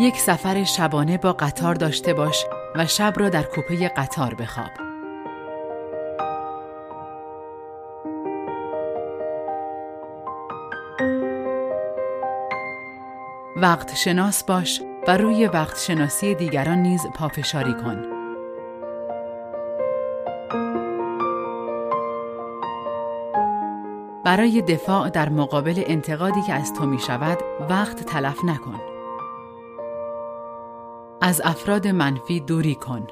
یک سفر شبانه با قطار داشته باش و شب را در کوپه قطار بخواب. وقت شناس باش و روی وقت شناسی دیگران نیز پافشاری کن. برای دفاع در مقابل انتقادی که از تو می شود وقت تلف نکن. از افراد منفی دوری کن.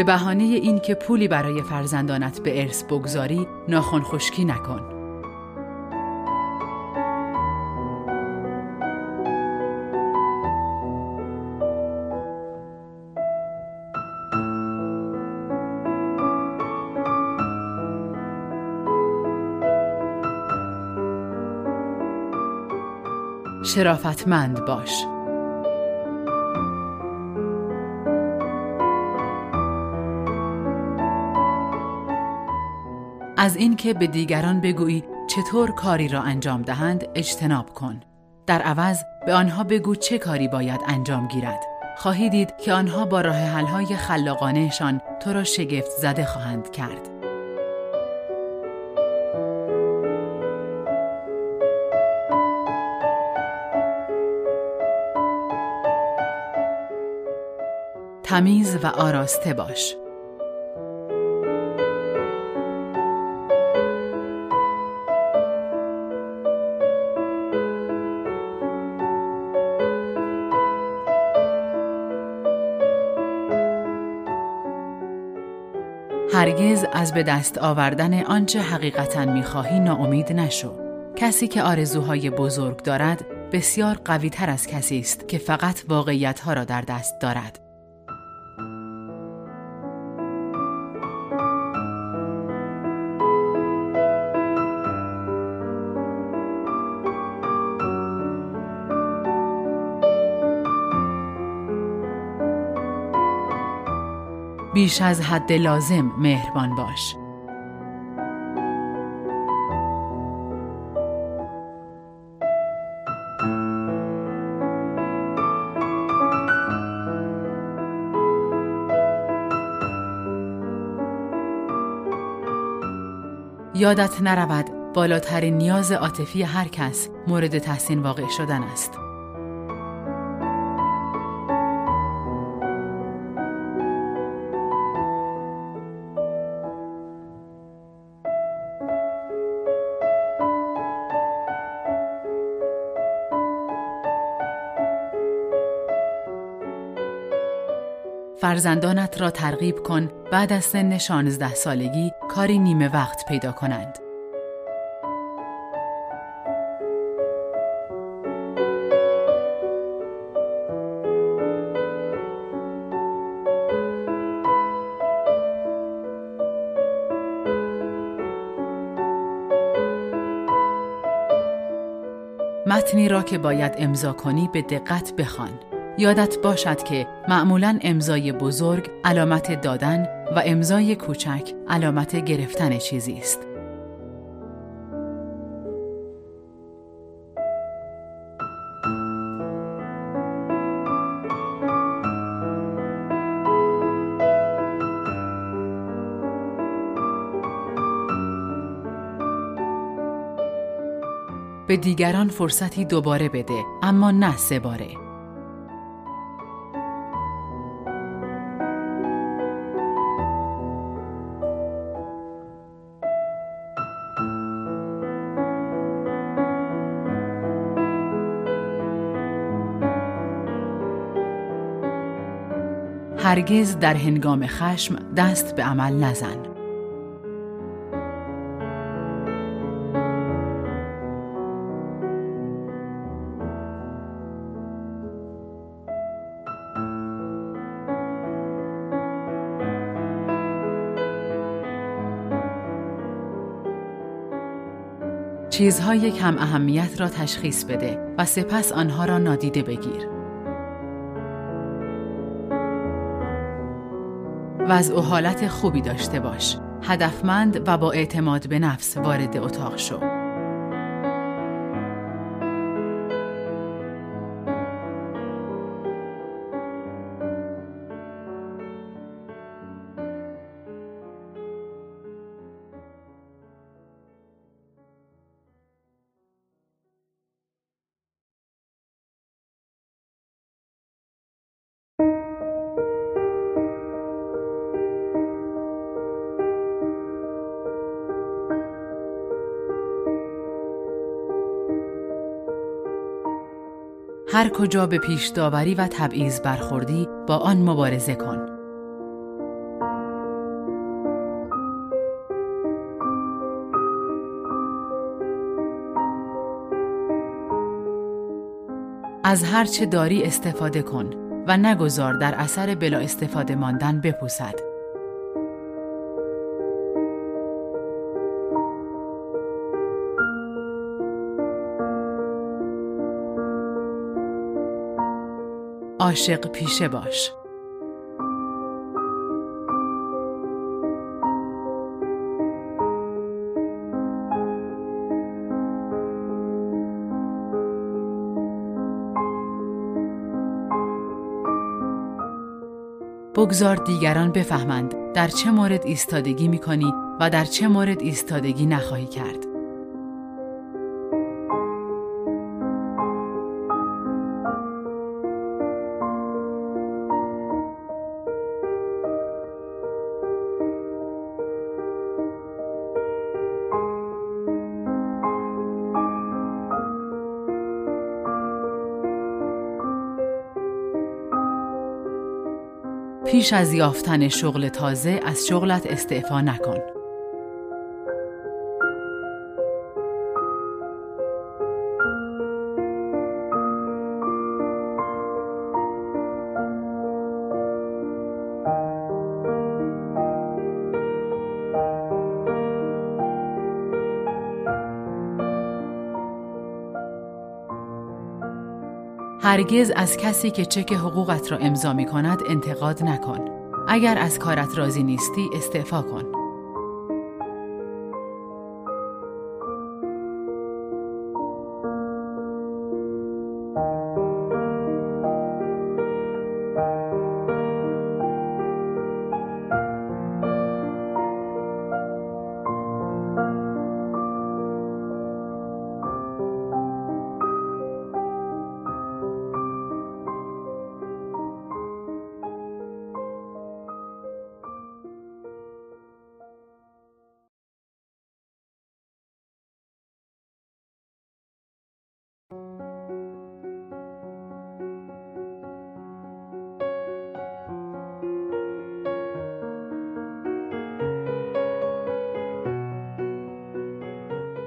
به بهانه اینکه پولی برای فرزندانت به ارث بگذاری ناخن خشکی نکن. شرافتمند باش. اینکه به دیگران بگویی چطور کاری را انجام دهند اجتناب کن. در عوض به آنها بگو چه کاری باید انجام گیرد. خواهی دید که آنها با راه حل‌های خلاقانهشان تو را شگفت زده خواهند کرد. تمیز و آراسته باش. هرگز از به دست آوردن آنچه حقیقتا می‌خواهی ناامید نشو. کسی که آرزوهای بزرگ دارد بسیار قوی تر از کسی است که فقط واقعیت ها را در دست دارد. بیش از حد لازم مهربان باش. یادت نرود بالاترین نیاز عاطفی هر کس مورد تحسین واقع شدن است. فرزندانت را ترغیب کن بعد از سن 16 سالگی کاری نیمه وقت پیدا کنند. متنی را که باید امضا کنی به دقت بخوان. یادت باشد که معمولا امضای بزرگ علامت دادن و امضای کوچک علامت گرفتن چیزی است. به دیگران فرصتی دوباره بده اما نه سه باره. هرگز در هنگام خشم دست به عمل نزن چیزهای کم اهمیت را تشخیص بده و سپس آنها را نادیده بگیر. وضع و حالت خوبی داشته باش. هدفمند و با اعتماد به نفس وارد اتاق شو. هر کجا به پیش داوری و تبعیض برخوردی با آن مبارزه کن. از هر چه داری استفاده کن و نگذار در اثر بلا استفاده ماندن بپوسد. عاشق پیشه باش. بگذار دیگران بفهمند در چه مورد ایستادگی می کنی و در چه مورد ایستادگی نخواهی کرد. پیش از یافتن شغل تازه از شغلت استعفا نکن. هرگز از کسی که چک حقوقت را امضا می کند انتقاد نکن. اگر از کارت راضی نیستی استعفا کن.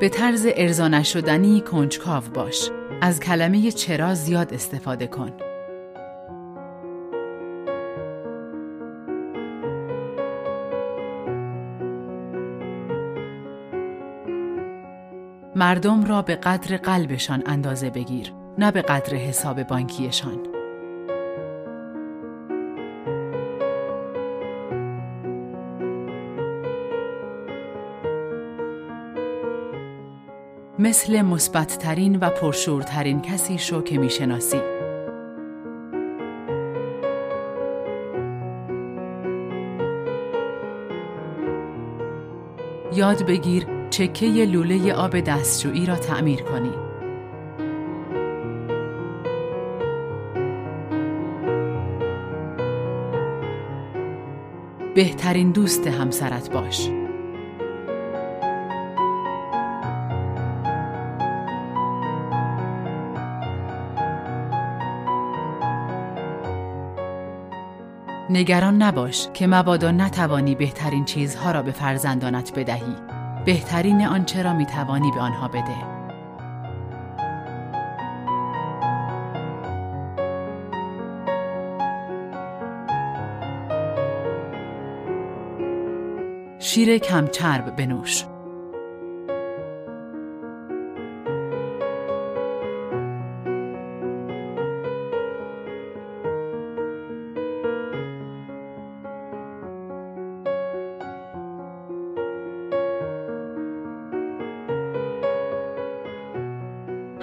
به طرز ارضا نشدنی کنجکاو باش. از کلمه چرا زیاد استفاده کن. مردم را به قدر قلبشان اندازه بگیر نه به قدر حساب بانکیشان مثل مثبتترین و پرشورترین کسی شو که می‌شناسی. یاد بگیر چکه لوله آب دستشویی را تعمیر کنی. بهترین دوست همسرت باش. نگران نباش که مبادا نتوانی بهترین چیزها را به فرزندانت بدهی. بهترین آنچه را می‌توانی به آنها بده. شیر کم چرب بنوش.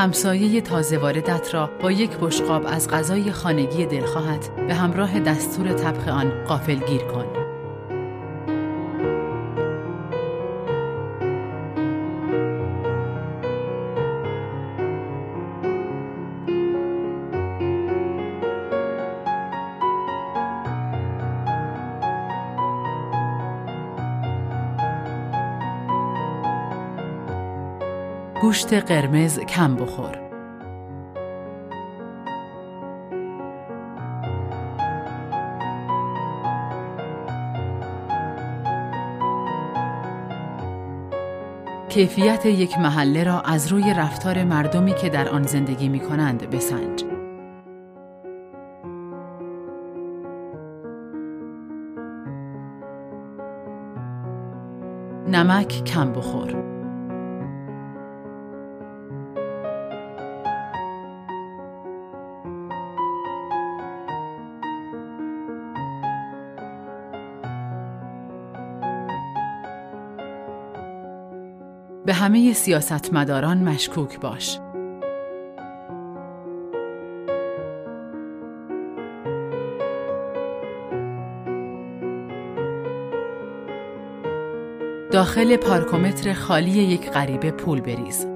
همسایه تازه واردت را با یک بشقاب از غذای خانگی دلخواهت به همراه دستور طبخ آن گیر کن. گوشت قرمز کم بخور. کیفیت یک محله را از روی رفتار مردمی که در آن زندگی می کنند بسنج. نمک کم بخور. به همه سیاستمداران مشکوک باش. داخل پارکومتر خالی یک غریبه پول بریز.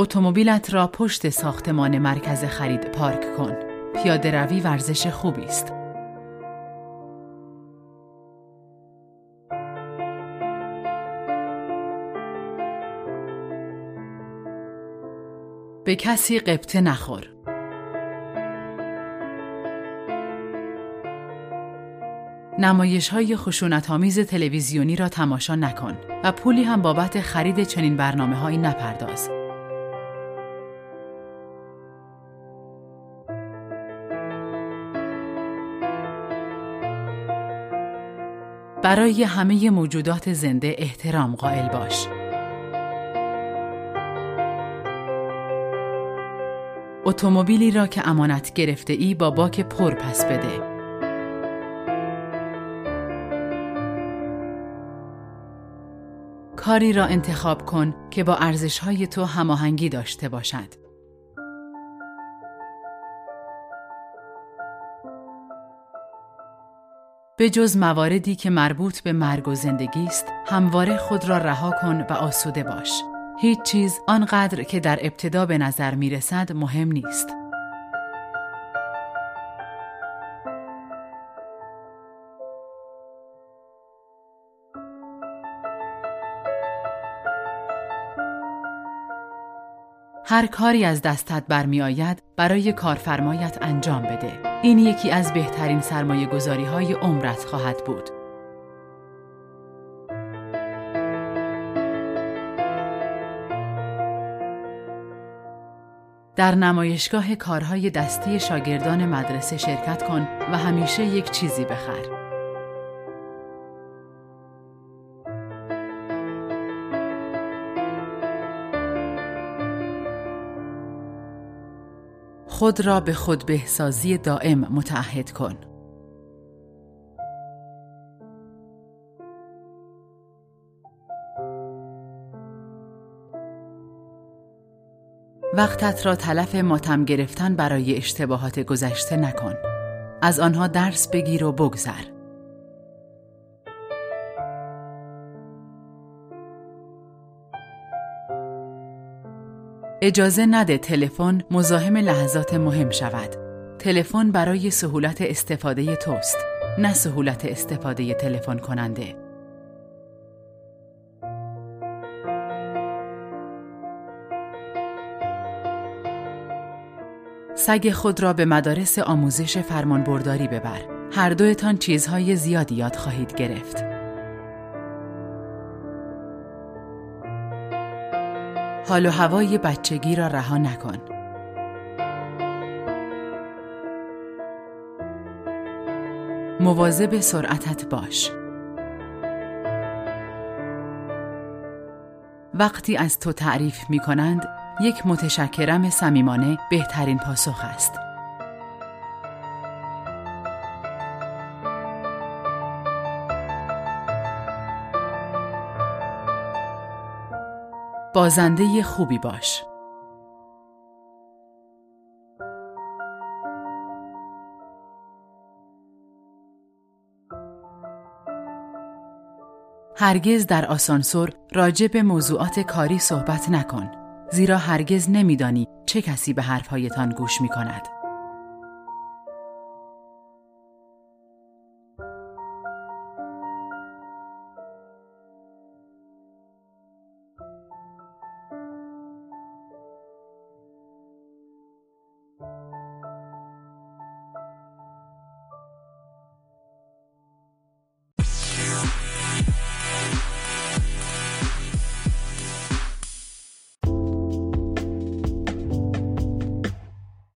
اتومبیلت را پشت ساختمان مرکز خرید پارک کن. پیاده روی ورزش خوبی است. به کسی قبطه نخور. نمایش های خشونت آمیز تلویزیونی را تماشا نکن و پولی هم بابت خرید چنین برنامه هایی نپرداز. برای همه موجودات زنده احترام قائل باش. اتومبیلی را که امانت گرفته ای با باک پر پس بده. کاری را انتخاب کن که با ارزشهای تو هماهنگی داشته باشد. به جز مواردی که مربوط به مرگ و زندگی است، همواره خود را رها کن و آسوده باش. هیچ چیز آنقدر که در ابتدا به نظر می رسد مهم نیست. هر کاری از دستت برمی آید برای کارفرمایت انجام بده. این یکی از بهترین سرمایه گذاری های عمرت خواهد بود. در نمایشگاه کارهای دستی شاگردان مدرسه شرکت کن و همیشه یک چیزی بخر. خود را به خود بهسازی دائم متعهد کن. وقتت را تلف ماتم گرفتن برای اشتباهات گذشته نکن. از آنها درس بگیر و بگذر. اجازه نده تلفن مزاحم لحظات مهم شود. تلفن برای سهولت استفاده توست، نه سهولت استفاده تلفن کننده. سگ خود را به مدارس آموزش فرمانبرداری ببر. هر دویتان چیزهای زیادی یاد خواهید گرفت. حال و هوای بچگی را رها نکن. مواظب سرعتت باش. وقتی از تو تعریف می کنند، یک متشکرم صمیمانه بهترین پاسخ است. بازنده خوبی باش. هرگز در آسانسور راجع به موضوعات کاری صحبت نکن زیرا هرگز نمیدانی چه کسی به حرفهایتان گوش می کند.